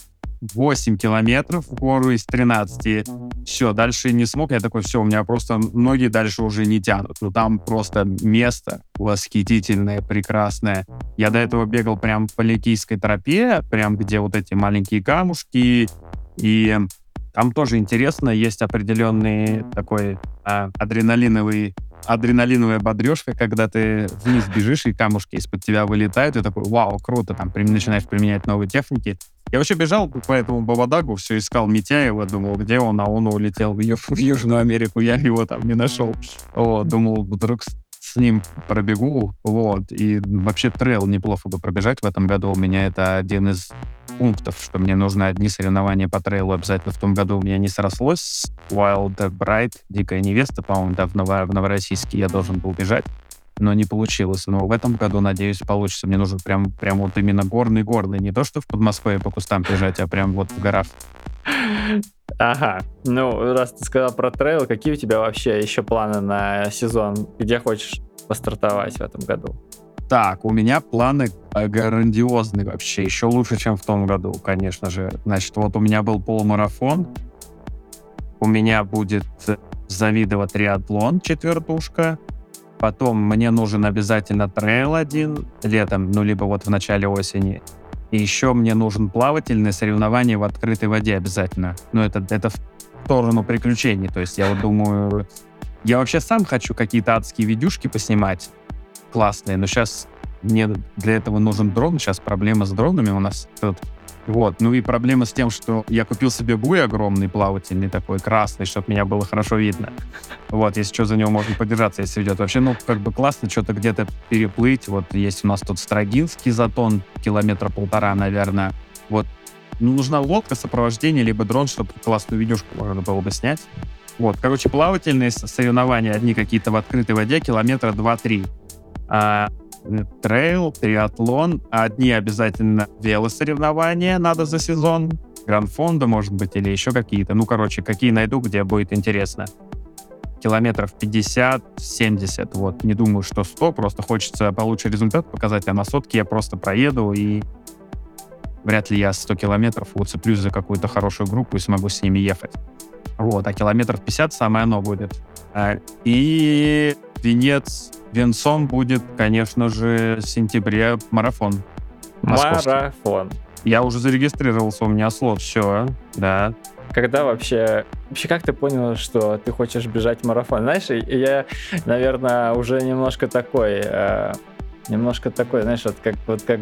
8 километров в гору из 13. Все, дальше не смог. Я такой, все, у меня просто ноги дальше уже не тянут. Ну, там просто место восхитительное, прекрасное. Я до этого бегал прям по Ликийской тропе, прям где вот эти маленькие камушки. И там тоже интересно, есть определенный такой а, адреналиновый адреналиновая бодрежка, когда ты вниз бежишь, и камушки из-под тебя вылетают, и такой, вау, круто, там начинаешь применять новые техники. Я вообще бежал по этому Бабадагу, все искал Митяева, думал, где он, а он улетел в, в Южную Америку, я его там не нашел. Вот, думал, вдруг с- ним пробегу, вот, и вообще трейл неплохо бы пробежать в этом году. У меня это один из пунктов, что мне нужно одни соревнования по трейлу обязательно в том году у меня не срослось. с Wild Bride, Дикая невеста, по-моему, да, в, Ново- в Новороссийске я должен был бежать, но не получилось. Но в этом году, надеюсь, получится. Мне нужен прям, прям вот именно горный-горный. Не то, что в Подмосковье по кустам бежать, а прям вот в горах. Ага. Ну, раз ты сказал про трейл, какие у тебя вообще еще планы на сезон? Где хочешь постартовать в этом году? Так, у меня планы э, грандиозные вообще, еще лучше, чем в том году, конечно же. Значит, вот у меня был полумарафон, у меня будет э, Завидово триатлон, четвертушка, потом мне нужен обязательно трейл один летом, ну, либо вот в начале осени, и еще мне нужен плавательное соревнование в открытой воде обязательно. Ну, это, это в сторону приключений, то есть я вот думаю... Я вообще сам хочу какие-то адские видюшки поснимать, классные, но сейчас мне для этого нужен дрон. Сейчас проблема с дронами у нас тут. Вот. Ну и проблема с тем, что я купил себе буй огромный, плавательный такой, красный, чтобы меня было хорошо видно. Вот, если что, за него можно подержаться, если идет. Вообще, ну, как бы классно что-то где-то переплыть. Вот есть у нас тут Строгинский затон, километра полтора, наверное. Вот. Ну, нужна лодка, сопровождение, либо дрон, чтобы классную видюшку можно было бы снять. Вот, короче, плавательные соревнования, одни какие-то в открытой воде, километра 2-3 а, трейл, триатлон, одни обязательно велосоревнования надо за сезон, гранд-фонда, может быть, или еще какие-то. Ну, короче, какие найду, где будет интересно. Километров 50-70, вот. Не думаю, что 100, просто хочется получше результат показать, а на сотке я просто проеду, и вряд ли я 100 километров уцеплюсь за какую-то хорошую группу и смогу с ними ехать. Вот, а километров 50 самое оно будет. А, И венец, венцом будет, конечно же, в сентябре марафон. Московский. Марафон. Я уже зарегистрировался, у меня слот, все, да. Когда вообще... Вообще, как ты понял, что ты хочешь бежать марафон? Знаешь, я, наверное, уже немножко такой... э, немножко такой, знаешь, вот как, вот как,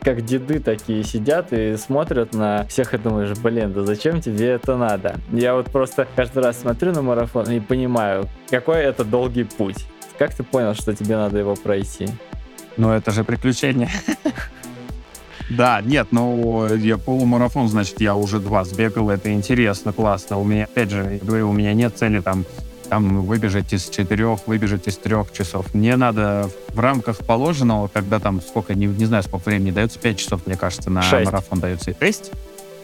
как деды такие сидят и смотрят на всех и думаешь, блин, да зачем тебе это надо? Я вот просто каждый раз смотрю на марафон и понимаю, какой это долгий путь. Как ты понял, что тебе надо его пройти? Но это же приключение. Да, нет, ну, я полумарафон, значит, я уже два сбегал, это интересно, классно. У меня, опять же, я говорю, у меня нет цели там, там выбежать из четырех, выбежать из трех часов. Мне надо в рамках положенного, когда там сколько, не, не знаю, сколько времени дается, пять часов, мне кажется, на Шесть. марафон дается. Шесть?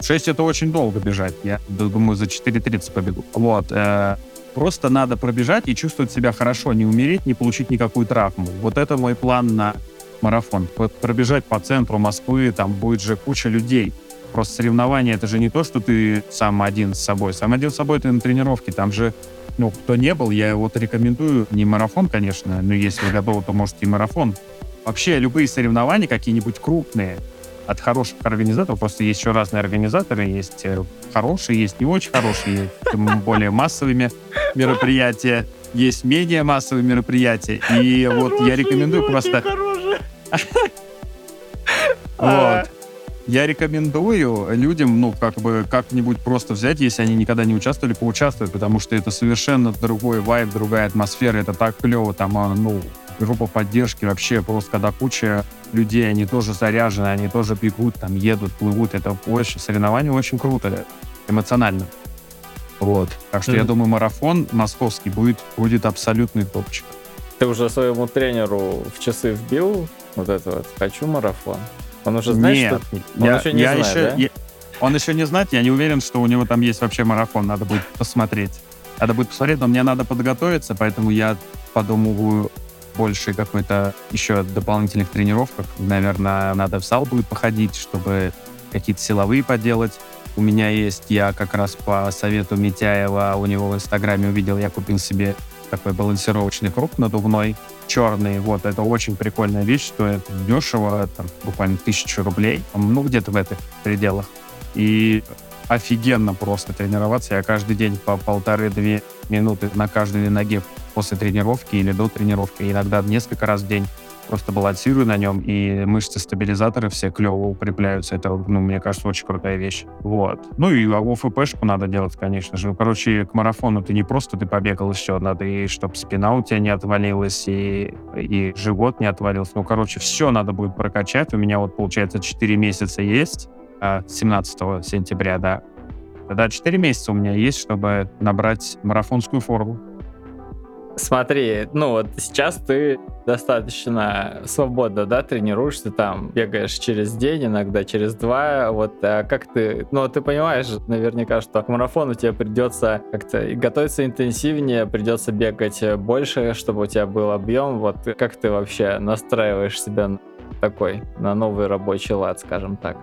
Шесть это очень долго бежать. Я думаю, за 4.30 побегу. Вот. э, просто надо пробежать и чувствовать себя хорошо, не умереть, не получить никакую травму. Вот это мой план на марафон. Пробежать по центру Москвы, там будет же куча людей. Просто соревнования это же не то, что ты сам один с собой. Сам один с собой ты на тренировке. Там же, ну, кто не был, я вот рекомендую не марафон, конечно, но если вы готовы, то можете и марафон. Вообще, любые соревнования какие-нибудь крупные, от хороших организаторов, просто есть еще разные организаторы, есть э, хорошие, есть не очень хорошие, есть м, более массовые ме- мероприятия, есть менее массовые мероприятия. И вот я рекомендую просто... Вот. Я рекомендую людям, ну, как бы, как-нибудь просто взять, если они никогда не участвовали, поучаствовать, потому что это совершенно другой вайб, другая атмосфера, это так клево, там, а, ну, группа поддержки, вообще просто, когда куча людей, они тоже заряжены, они тоже бегут, там, едут, плывут, это очень, соревнование очень круто, эмоционально. Вот. Так что я Мгм. думаю, марафон московский будет, будет абсолютный топчик. Ты уже своему тренеру в часы вбил вот это вот «хочу марафон»? Он уже знает, Нет, что... Он я, еще не я знает, еще- да? я- он еще не знает, я не уверен, что у него там есть вообще марафон, надо будет посмотреть. Надо будет посмотреть, но мне надо подготовиться, поэтому я подумываю больше какой-то еще дополнительных тренировках. Наверное, надо в зал будет походить, чтобы какие-то силовые поделать. У меня есть, я как раз по совету Митяева у него в Инстаграме увидел, я купил себе такой балансировочный круг надувной, черный. Вот, это очень прикольная вещь, стоит дешево, там, буквально тысячу рублей, ну, где-то в этих пределах. И офигенно просто тренироваться. Я каждый день по полторы-две минуты на каждой ноге после тренировки или до тренировки, иногда несколько раз в день. просто балансирую на нем, и мышцы-стабилизаторы все клево укрепляются. Это, ну, мне кажется, очень крутая вещь. Вот. Ну и ОФПшку надо делать, конечно же. Короче, к марафону ты не просто ты побегал еще, надо и чтобы спина у тебя не отвалилась, и, и живот не отвалился. Ну, короче, все надо будет прокачать. У меня вот, получается, 4 месяца есть, 17 а, сентября, да. Тогда 4 месяца у меня есть, чтобы набрать марафонскую форму. Смотри, ну вот сейчас ты достаточно свободно, да, тренируешься там, бегаешь через день, иногда через два, вот, а как ты, ну, ты понимаешь наверняка, что к марафону тебе придется как-то готовиться интенсивнее, придется бегать больше, чтобы у тебя был объем, вот, как ты вообще настраиваешь себя такой, на новый рабочий лад, скажем так?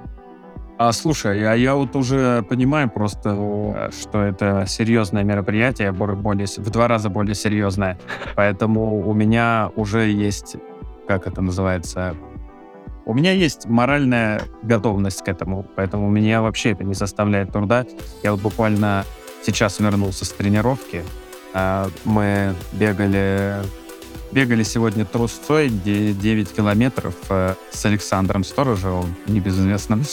А, слушай, а я вот уже понимаю просто, что это серьезное мероприятие, более, в два раза более серьезное. Поэтому у меня уже есть, как это называется, у меня есть моральная готовность к этому, поэтому меня вообще это не составляет труда. Я вот буквально сейчас вернулся с тренировки. А, мы бегали Бегали сегодня трусцой 9 километров э, с Александром Сторожевым, небезызвестным.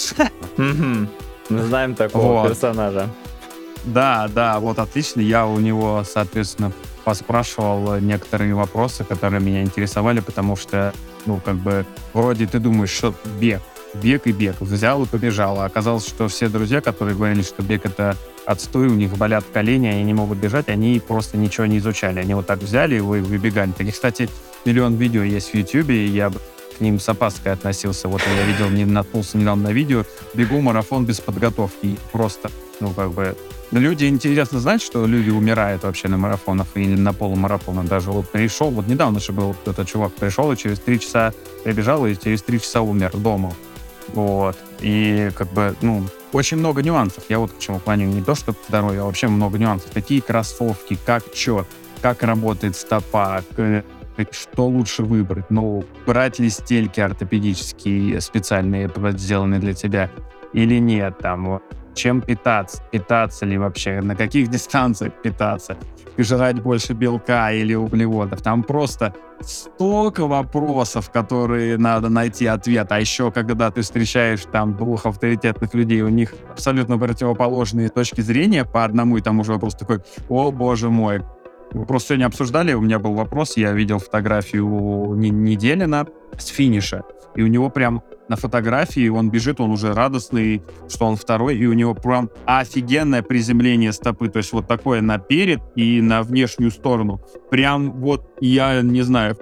Мы знаем такого персонажа. Да, да, вот отлично. Я у него, соответственно, поспрашивал некоторые вопросы, которые меня интересовали, потому что, ну, как бы, вроде ты думаешь, что бег, бег и бег. Взял и побежал. А оказалось, что все друзья, которые говорили, что бег — это отстой, у них болят колени, они не могут бежать, они просто ничего не изучали. Они вот так взяли и вы, выбегали. Таких, кстати, миллион видео есть в и я к ним с опаской относился. Вот я видел, не наткнулся недавно на видео, бегу марафон без подготовки. И просто, ну, как бы, люди интересно знать, что люди умирают вообще на марафонах или на полумарафонах. Даже вот пришел, вот недавно же был кто-то чувак пришел и через три часа прибежал и через три часа умер дома. Вот. И как бы, ну, очень много нюансов. Я вот к чему планю не то, что здоровье, а вообще много нюансов. Какие кроссовки, как что, как работает стопа, что лучше выбрать. Ну, брать ли стельки ортопедические, специальные, сделанные для тебя, или нет, там, чем питаться, питаться ли вообще, на каких дистанциях питаться, жрать больше белка или углеводов. Там просто столько вопросов, которые надо найти ответ. А еще, когда ты встречаешь там двух авторитетных людей, у них абсолютно противоположные точки зрения по одному и тому же вопросу такой, о боже мой, мы просто сегодня обсуждали, у меня был вопрос, я видел фотографию Неделина с финиша, и у него прям на фотографии он бежит, он уже радостный, что он второй, и у него прям офигенное приземление стопы, то есть вот такое наперед и на внешнюю сторону. Прям вот, я не знаю,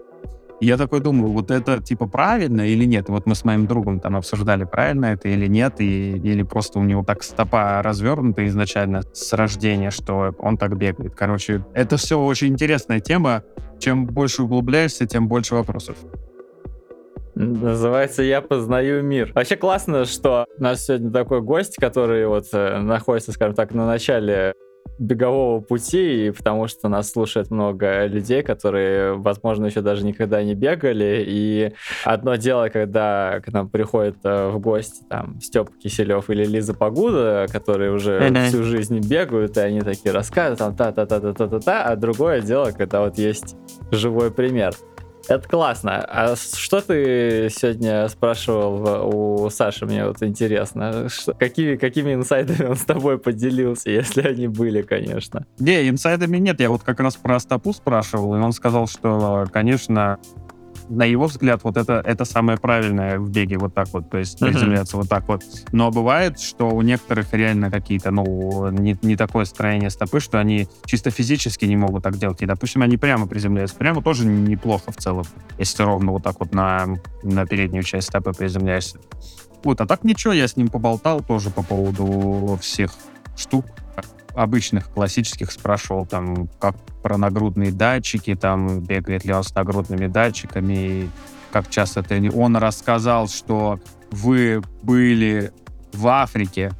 я такой думаю, вот это типа правильно или нет? Вот мы с моим другом там обсуждали, правильно это или нет, и, или просто у него так стопа развернута изначально с рождения, что он так бегает. Короче, это все очень интересная тема. Чем больше углубляешься, тем больше вопросов. Называется «Я познаю мир». Вообще классно, что у нас сегодня такой гость, который вот э, находится, скажем так, на начале бегового пути, потому что нас слушает много людей, которые, возможно, еще даже никогда не бегали. И одно дело, когда к нам приходит э, в гости там Степ Киселев или Лиза Погуда, которые уже всю жизнь бегают, и они такие рассказывают, там та-та-та-та-та-та, а другое дело, когда вот есть живой пример. Это классно. А что ты сегодня спрашивал у Саши? Мне вот интересно. Что, какими, какими инсайдами он с тобой поделился, если они были, конечно? Не, инсайдами нет. Я вот как раз про стопу спрашивал, и он сказал, что, конечно, на его взгляд, вот это, это самое правильное в беге, вот так вот, то есть приземляться вот так вот. Но бывает, что у некоторых реально какие-то, ну, не, не такое строение стопы, что они чисто физически не могут так делать. И, допустим, они прямо приземляются. Прямо тоже неплохо в целом, если ровно вот так вот на, на переднюю часть стопы приземляешься. Вот, а так ничего, я с ним поболтал тоже по поводу всех штук обычных классических спрашивал там, как про нагрудные датчики, там, бегает ли он с нагрудными датчиками, как часто это... Он рассказал, что вы были в Африке.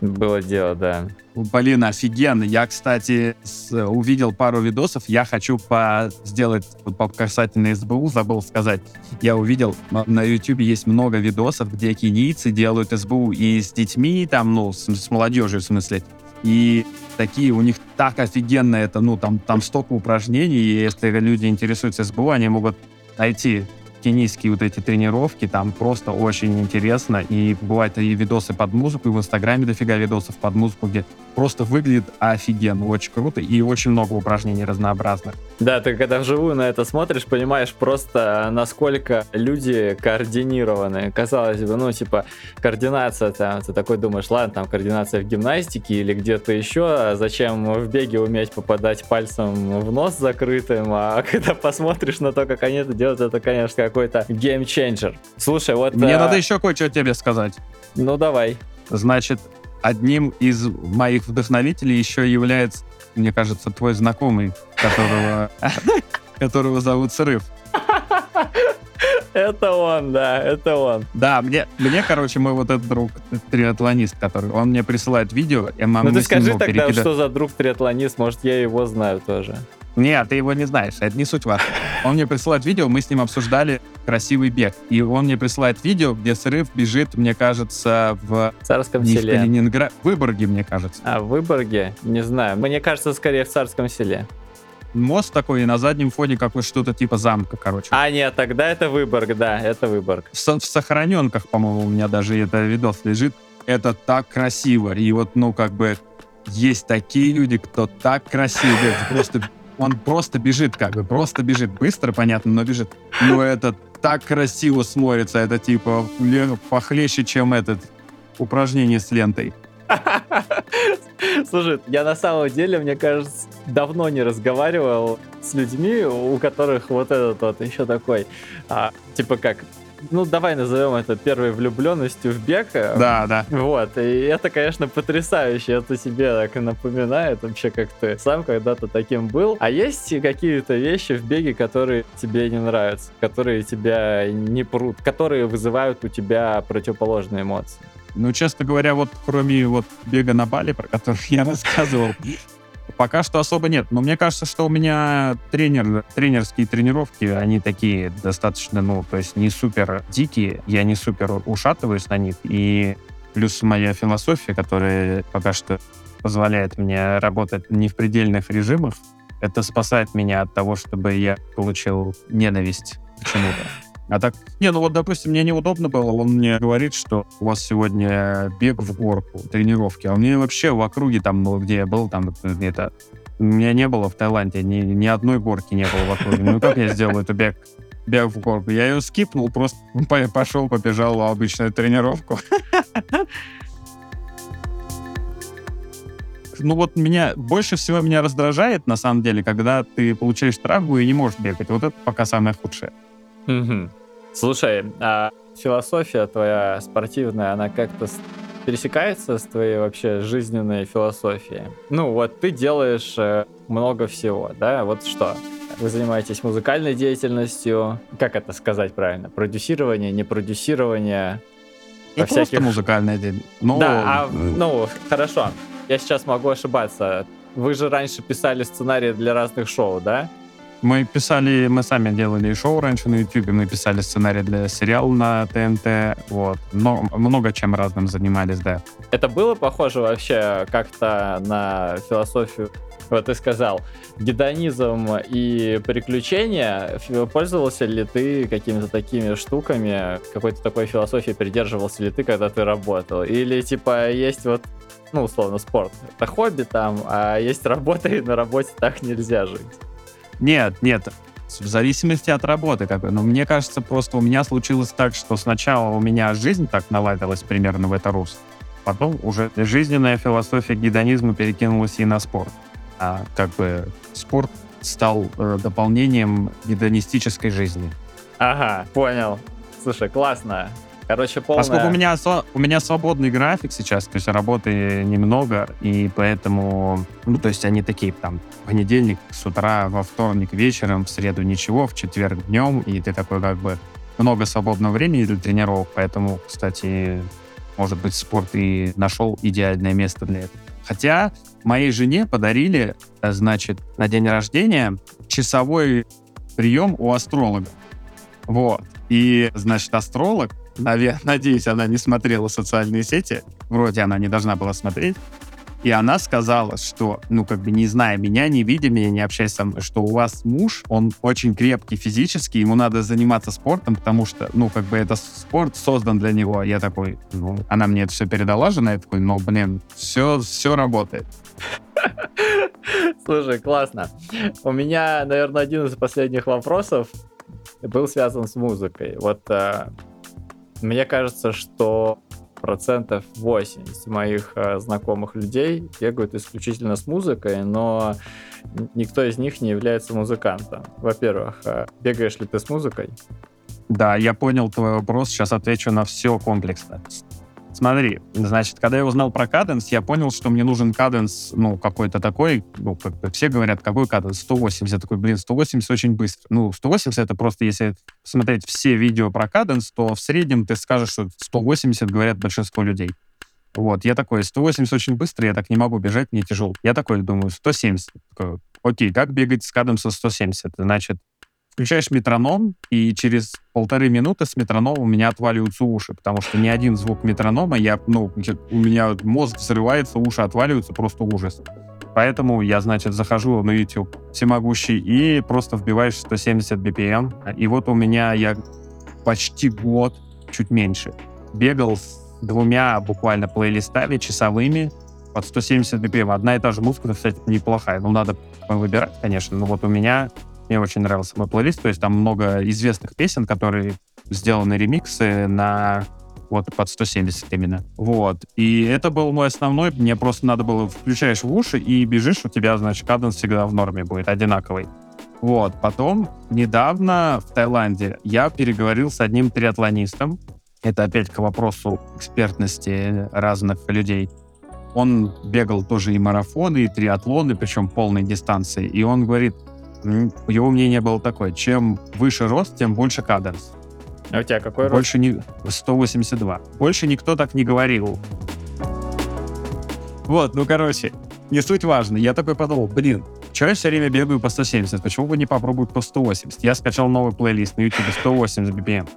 Было дело, да. Блин, офигенно. Я, кстати, с, увидел пару видосов. Я хочу по, сделать по касательно СБУ, забыл сказать. Я увидел, на YouTube есть много видосов, где кенийцы делают СБУ и с детьми, там, ну, с, с молодежью, в смысле. И такие у них так офигенно это, ну, там, там столько упражнений, и если люди интересуются СБУ, они могут найти кенийские вот эти тренировки, там просто очень интересно. И бывают и видосы под музыку, и в Инстаграме дофига видосов под музыку, где просто выглядит офигенно, очень круто, и очень много упражнений разнообразных. Да, ты когда вживую на это смотришь, понимаешь просто, насколько люди координированы. Казалось бы, ну, типа, координация, там, ты такой думаешь, ладно, там, координация в гимнастике или где-то еще, а зачем в беге уметь попадать пальцем в нос закрытым, а когда посмотришь на то, как они это делают, это, конечно, какой-то геймченджер. Слушай, вот... Мне а... надо еще кое-что тебе сказать. Ну, давай. Значит, одним из моих вдохновителей еще является, мне кажется, твой знакомый, которого, которого зовут Срыв. Это он, да, это он. Да, мне, мне, короче, мой вот этот друг триатлонист, который, он мне присылает видео, и мы Ну ты скажи тогда, перекида... что за друг триатлонист, может, я его знаю тоже. Нет, ты его не знаешь, это не суть важно. Он мне присылает видео, мы с ним обсуждали красивый бег. И он мне присылает видео, где срыв бежит, мне кажется, в... Царском не селе. в Калининграде, в Выборге, мне кажется. А, в Выборге? Не знаю. Мне кажется, скорее в Царском селе. Мост такой, и на заднем фоне какое что-то типа замка, короче. А, нет, тогда это Выборг, да, это Выборг. В, в сохраненках, по-моему, у меня даже это видос лежит. Это так красиво. И вот, ну, как бы, есть такие люди, кто так красиво бежит. Просто, он просто бежит, как бы, просто бежит. Быстро, понятно, но бежит. Но это так красиво смотрится. Это, типа, похлеще, чем этот упражнение с лентой. Слушай, я на самом деле, мне кажется, давно не разговаривал с людьми, у которых вот этот вот еще такой, а, типа как, ну давай назовем это первой влюбленностью в бег. Да, да. Вот, и это, конечно, потрясающе, это себе так напоминает вообще, как ты сам когда-то таким был. А есть какие-то вещи в беге, которые тебе не нравятся, которые тебя не прут, которые вызывают у тебя противоположные эмоции? Ну, честно говоря, вот кроме вот бега на Бали, про который я рассказывал, пока что особо нет. Но мне кажется, что у меня тренер, тренерские тренировки, они такие достаточно, ну, то есть не супер дикие, я не супер ушатываюсь на них. И плюс моя философия, которая пока что позволяет мне работать не в предельных режимах, это спасает меня от того, чтобы я получил ненависть к чему-то. А так, не, ну вот, допустим, мне неудобно было, он мне говорит, что у вас сегодня бег в горку, тренировки, а у меня вообще в округе, там, ну, где я был, там, это, у меня не было в Таиланде, ни, ни одной горки не было в округе. Ну, как я сделаю это бег? Бег в горку. Я ее скипнул, просто пошел, побежал в обычную тренировку. ну вот меня больше всего меня раздражает на самом деле, когда ты получаешь травму и не можешь бегать. Вот это пока самое худшее. Угу. Слушай, а философия твоя спортивная, она как-то пересекается с твоей вообще жизненной философией? Ну вот ты делаешь э, много всего, да? Вот что? Вы занимаетесь музыкальной деятельностью, как это сказать правильно? Продюсирование, не продюсирование? Это всяких... просто музыкальная деятельность. Но... Да, а, ну хорошо. Я сейчас могу ошибаться. Вы же раньше писали сценарии для разных шоу, да? Мы писали, мы сами делали шоу раньше на YouTube, мы писали сценарий для сериала на ТНТ, вот. Но, много чем разным занимались, да. Это было похоже вообще как-то на философию вот ты сказал, гедонизм и приключения. Пользовался ли ты какими-то такими штуками, какой-то такой философией придерживался ли ты, когда ты работал? Или типа есть вот ну, условно, спорт. Это хобби там, а есть работа, и на работе так нельзя жить. Нет, нет, в зависимости от работы, как бы. Но мне кажется, просто у меня случилось так, что сначала у меня жизнь так наладилась примерно в это русло, потом уже жизненная философия гедонизма перекинулась и на спорт. А как бы спорт стал э, дополнением гедонистической жизни. Ага, понял. Слушай, классно. Короче, полная... Поскольку у меня, у меня свободный график сейчас, то есть работы немного, и поэтому, ну, то есть они такие, там, понедельник с утра, во вторник вечером, в среду ничего, в четверг днем, и ты такой, как бы, много свободного времени для тренировок, поэтому, кстати, может быть, спорт и нашел идеальное место для этого. Хотя моей жене подарили, значит, на день рождения часовой прием у астролога. Вот. И, значит, астролог Надеюсь, она не смотрела социальные сети. Вроде она не должна была смотреть. И она сказала, что, ну, как бы не зная меня, не видя меня, не общаясь со мной, что у вас муж, он очень крепкий физически, ему надо заниматься спортом, потому что, ну, как бы это спорт создан для него. Я такой, ну, она мне это все передала, жена, я такой, ну, блин, все, все работает. Слушай, классно. У меня, наверное, один из последних вопросов был связан с музыкой. Вот э, мне кажется, что процентов 80 моих э, знакомых людей бегают исключительно с музыкой, но никто из них не является музыкантом. Во-первых, э, бегаешь ли ты с музыкой? Да, я понял твой вопрос, сейчас отвечу на все комплексно. Смотри, значит, когда я узнал про каденс, я понял, что мне нужен каденс, ну, какой-то такой, ну, как все говорят, какой каденс? 180. Я такой, блин, 180 очень быстро. Ну, 180 это просто, если смотреть все видео про каденс, то в среднем ты скажешь, что 180 говорят большинство людей. Вот, я такой, 180 очень быстро, я так не могу бежать, мне тяжело. Я такой думаю, 170. Такой, Окей, как бегать с каденсом 170? Значит, включаешь метроном, и через полторы минуты с метронома у меня отваливаются уши, потому что ни один звук метронома, я, ну, у меня мозг взрывается, уши отваливаются, просто ужас. Поэтому я, значит, захожу на YouTube всемогущий и просто вбиваешь 170 BPM. И вот у меня я почти год, чуть меньше, бегал с двумя буквально плейлистами часовыми под 170 BPM. Одна и та же музыка, кстати, неплохая. Ну, надо выбирать, конечно. Но вот у меня мне очень нравился мой плейлист, то есть там много известных песен, которые сделаны ремиксы на вот под 170 именно. Вот. И это был мой основной. Мне просто надо было включаешь в уши и бежишь, у тебя, значит, каденс всегда в норме будет, одинаковый. Вот. Потом, недавно в Таиланде я переговорил с одним триатлонистом. Это опять к вопросу экспертности разных людей. Он бегал тоже и марафоны, и триатлоны, причем полной дистанции. И он говорит, его мнение было такое, чем выше рост, тем больше каденс. А у тебя какой Больше не 182. Больше никто так не говорил. Вот, ну короче, не суть важно. Я такой подумал, блин, что я все время бегаю по 170, почему бы не попробовать по 180? Я скачал новый плейлист на YouTube 180 BPM.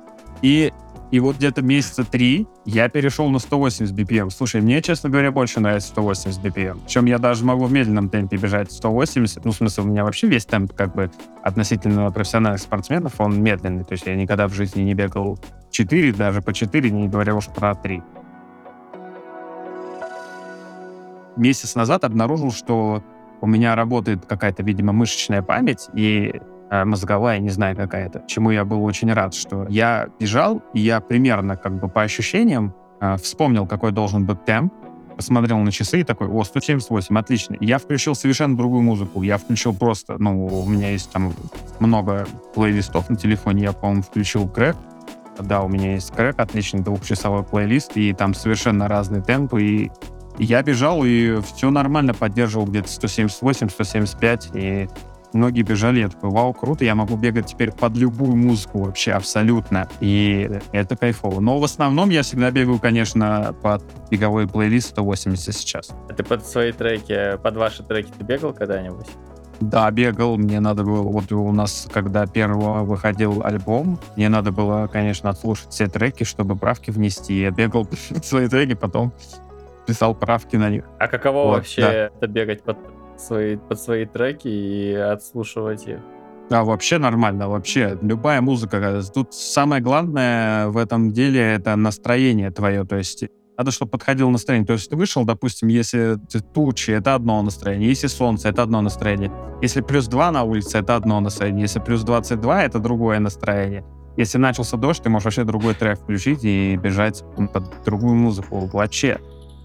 И и вот где-то месяца три я перешел на 180 BPM. Слушай, мне, честно говоря, больше нравится 180 BPM. Причем я даже могу в медленном темпе бежать 180. Ну, в смысле, у меня вообще весь темп, как бы, относительно профессиональных спортсменов, он медленный. То есть я никогда в жизни не бегал 4, даже по 4, не говоря уж про 3. Месяц назад обнаружил, что у меня работает какая-то, видимо, мышечная память, и мозговая, не знаю, какая-то, чему я был очень рад, что я бежал, и я примерно как бы по ощущениям э, вспомнил, какой должен быть темп, посмотрел на часы и такой, о, 178, отлично. я включил совершенно другую музыку. Я включил просто, ну, у меня есть там много плейлистов на телефоне. Я, по-моему, включил крэк. Да, у меня есть крэк, отличный двухчасовой плейлист, и там совершенно разные темпы. И я бежал, и все нормально, поддерживал где-то 178, 175, и Многие бежали, я такой, вау, круто, я могу бегать теперь под любую музыку вообще абсолютно. И это кайфово. Но в основном я всегда бегаю, конечно, под беговой плейлист 180 сейчас. А ты под свои треки, под ваши треки ты бегал когда-нибудь? Да, бегал. Мне надо было... Вот у нас, когда первого выходил альбом, мне надо было, конечно, отслушать все треки, чтобы правки внести. Я бегал свои треки, потом писал правки на них. А каково вот, вообще да. это бегать под свои, под свои треки и отслушивать их. Да, вообще нормально, вообще. Любая музыка. Тут самое главное в этом деле — это настроение твое. То есть надо, чтобы подходило настроение. То есть ты вышел, допустим, если тучи — это одно настроение, если солнце — это одно настроение, если плюс 2 на улице — это одно настроение, если плюс 22 — это другое настроение. Если начался дождь, ты можешь вообще другой трек включить и бежать под другую музыку. Вообще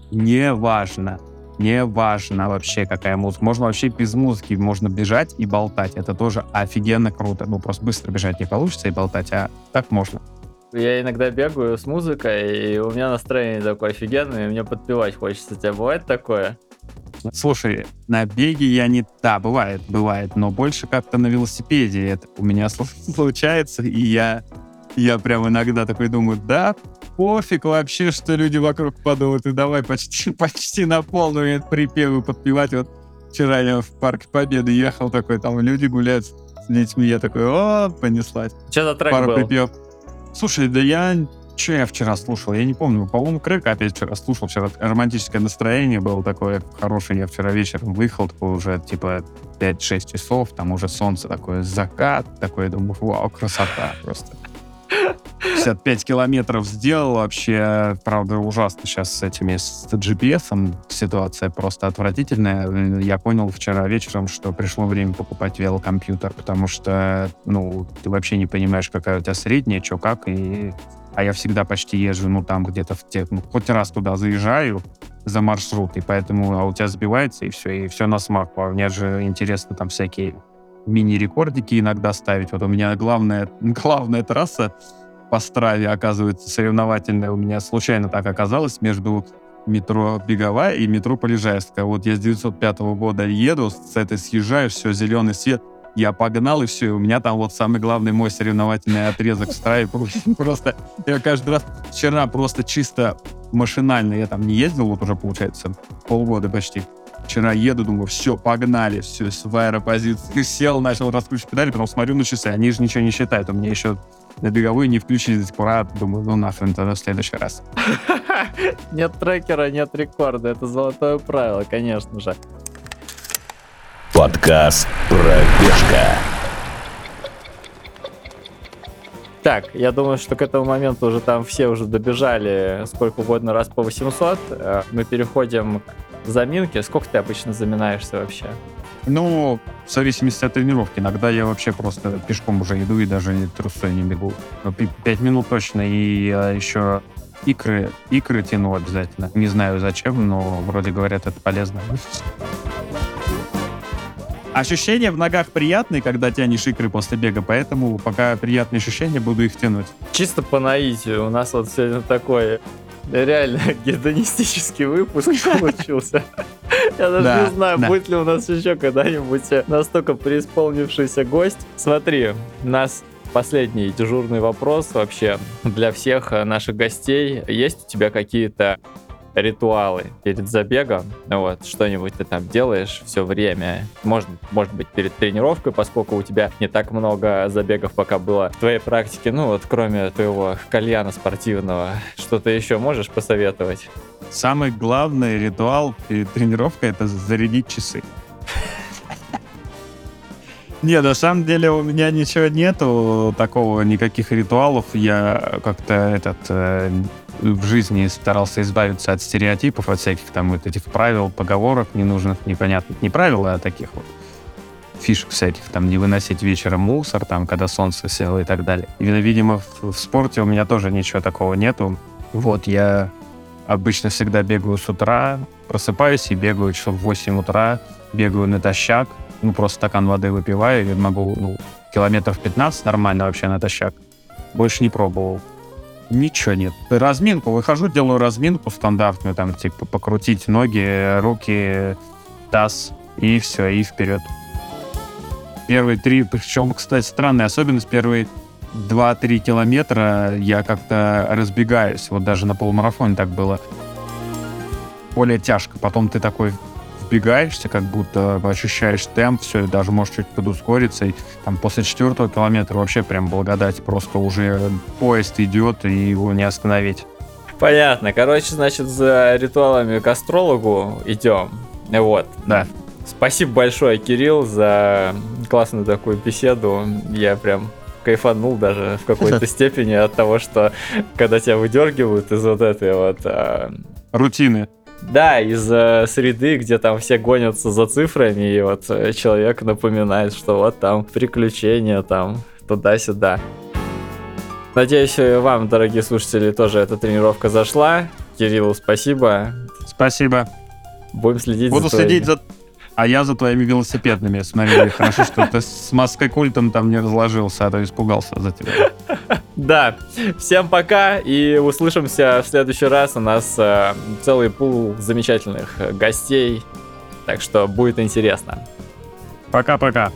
не важно не важно вообще, какая музыка. Можно вообще без музыки, можно бежать и болтать. Это тоже офигенно круто. Ну, просто быстро бежать не получится и болтать, а так можно. Я иногда бегаю с музыкой, и у меня настроение такое офигенное, и мне подпевать хочется. У тебя бывает такое? Слушай, на беге я не... Да, бывает, бывает, но больше как-то на велосипеде это у меня случается, и я, я прям иногда такой думаю, да, пофиг вообще, что люди вокруг подумают, и давай почти, почти на полную припевы подпевать. Вот вчера я в Парк Победы ехал такой, там люди гуляют с детьми, я такой, о, понеслась. Что за трек Пару был? припев. Слушай, да я Что я вчера слушал? Я не помню. По-моему, Крэк опять вчера слушал. Вчера романтическое настроение было такое хорошее. Я вчера вечером выехал, такой уже типа 5-6 часов, там уже солнце такое, закат, такой, думаю, вау, красота просто. 55 километров сделал вообще, правда, ужасно сейчас с этими, с GPS ситуация просто отвратительная. Я понял вчера вечером, что пришло время покупать велокомпьютер, потому что, ну, ты вообще не понимаешь, какая у тебя средняя, что как, и а я всегда почти езжу, ну, там где-то в тех, ну, хоть раз туда заезжаю за маршрут, и поэтому а у тебя сбивается, и все, и все на смарку. А мне же интересно там всякие мини-рекордики иногда ставить. Вот у меня главная, главная трасса по страве, оказывается, соревновательная у меня случайно так оказалось между метро Беговая и метро Полежаевская. Вот я с 905 года еду, с этой съезжаю, все, зеленый свет, я погнал, и все, и у меня там вот самый главный мой соревновательный отрезок в страве. Просто я каждый раз вчера просто чисто машинально, я там не ездил, вот уже получается полгода почти, Вчера еду, думаю, все, погнали, все, с аэропозиции. Сел, начал раскручивать педали, потом смотрю на часы, они же ничего не считают. У меня еще на беговые не включили до сих пор. А думаю, ну нахрен тогда в следующий раз. Нет трекера, нет рекорда. Это золотое правило, конечно же. Подкаст «Пробежка». Так, я думаю, что к этому моменту уже там все уже добежали сколько угодно раз по 800. Э, мы переходим к заминке. Сколько ты обычно заминаешься вообще? Ну, в зависимости от тренировки. Иногда я вообще просто пешком уже иду и даже трусой не бегу. Ну, пять минут точно. И еще икры, икры тяну обязательно. Не знаю зачем, но вроде говорят, это полезно. Ощущения в ногах приятные, когда тянешь икры после бега, поэтому пока приятные ощущения, буду их тянуть. Чисто по наитию. У нас вот сегодня такой реально гедонистический выпуск получился. Я даже да, не знаю, да. будет ли у нас еще когда-нибудь настолько преисполнившийся гость. Смотри, у нас последний дежурный вопрос вообще для всех наших гостей. Есть у тебя какие-то ритуалы перед забегом, вот, что-нибудь ты там делаешь все время, может, может быть, перед тренировкой, поскольку у тебя не так много забегов пока было в твоей практике, ну вот, кроме твоего кальяна спортивного, что-то еще можешь посоветовать? Самый главный ритуал перед тренировкой — это зарядить часы. Не, на самом деле у меня ничего нету такого, никаких ритуалов. Я как-то этот э, в жизни старался избавиться от стереотипов, от всяких там вот этих правил, поговорок ненужных, непонятных, не правил, а таких вот фишек всяких, там, не выносить вечером мусор, там, когда солнце село и так далее. И, видимо, в, в спорте у меня тоже ничего такого нету. Вот, я обычно всегда бегаю с утра, просыпаюсь и бегаю часов в 8 утра, бегаю натощак, ну, просто стакан воды выпиваю и могу, ну, километров 15 нормально вообще натощак. Больше не пробовал. Ничего нет. Разминку. Выхожу, делаю разминку стандартную, там, типа, покрутить ноги, руки, таз, и все, и вперед. Первые три, причем, кстати, странная особенность, первые 2-3 километра я как-то разбегаюсь. Вот даже на полумарафоне так было. Более тяжко. Потом ты такой вбегаешься, как будто ощущаешь темп, все, и даже можешь чуть подускориться. И там после четвертого километра вообще прям благодать. Просто уже поезд идет, и его не остановить. Понятно. Короче, значит, за ритуалами к астрологу идем. Вот. Да. Спасибо большое, Кирилл, за классную такую беседу. Я прям кайфанул даже в какой-то степени от того, что когда тебя выдергивают из вот этой вот... А... Рутины. Да, из э, среды, где там все гонятся за цифрами, и вот э, человек напоминает, что вот там приключения, там туда-сюда. Надеюсь, вам, дорогие слушатели, тоже эта тренировка зашла. Кириллу спасибо. Спасибо. Будем следить Буду за следить за а я за твоими велосипедными. Смотри, хорошо, что ты с маской культом там не разложился, а то испугался за тебя. Да. Всем пока и услышимся в следующий раз. У нас э, целый пул замечательных гостей. Так что будет интересно. Пока-пока.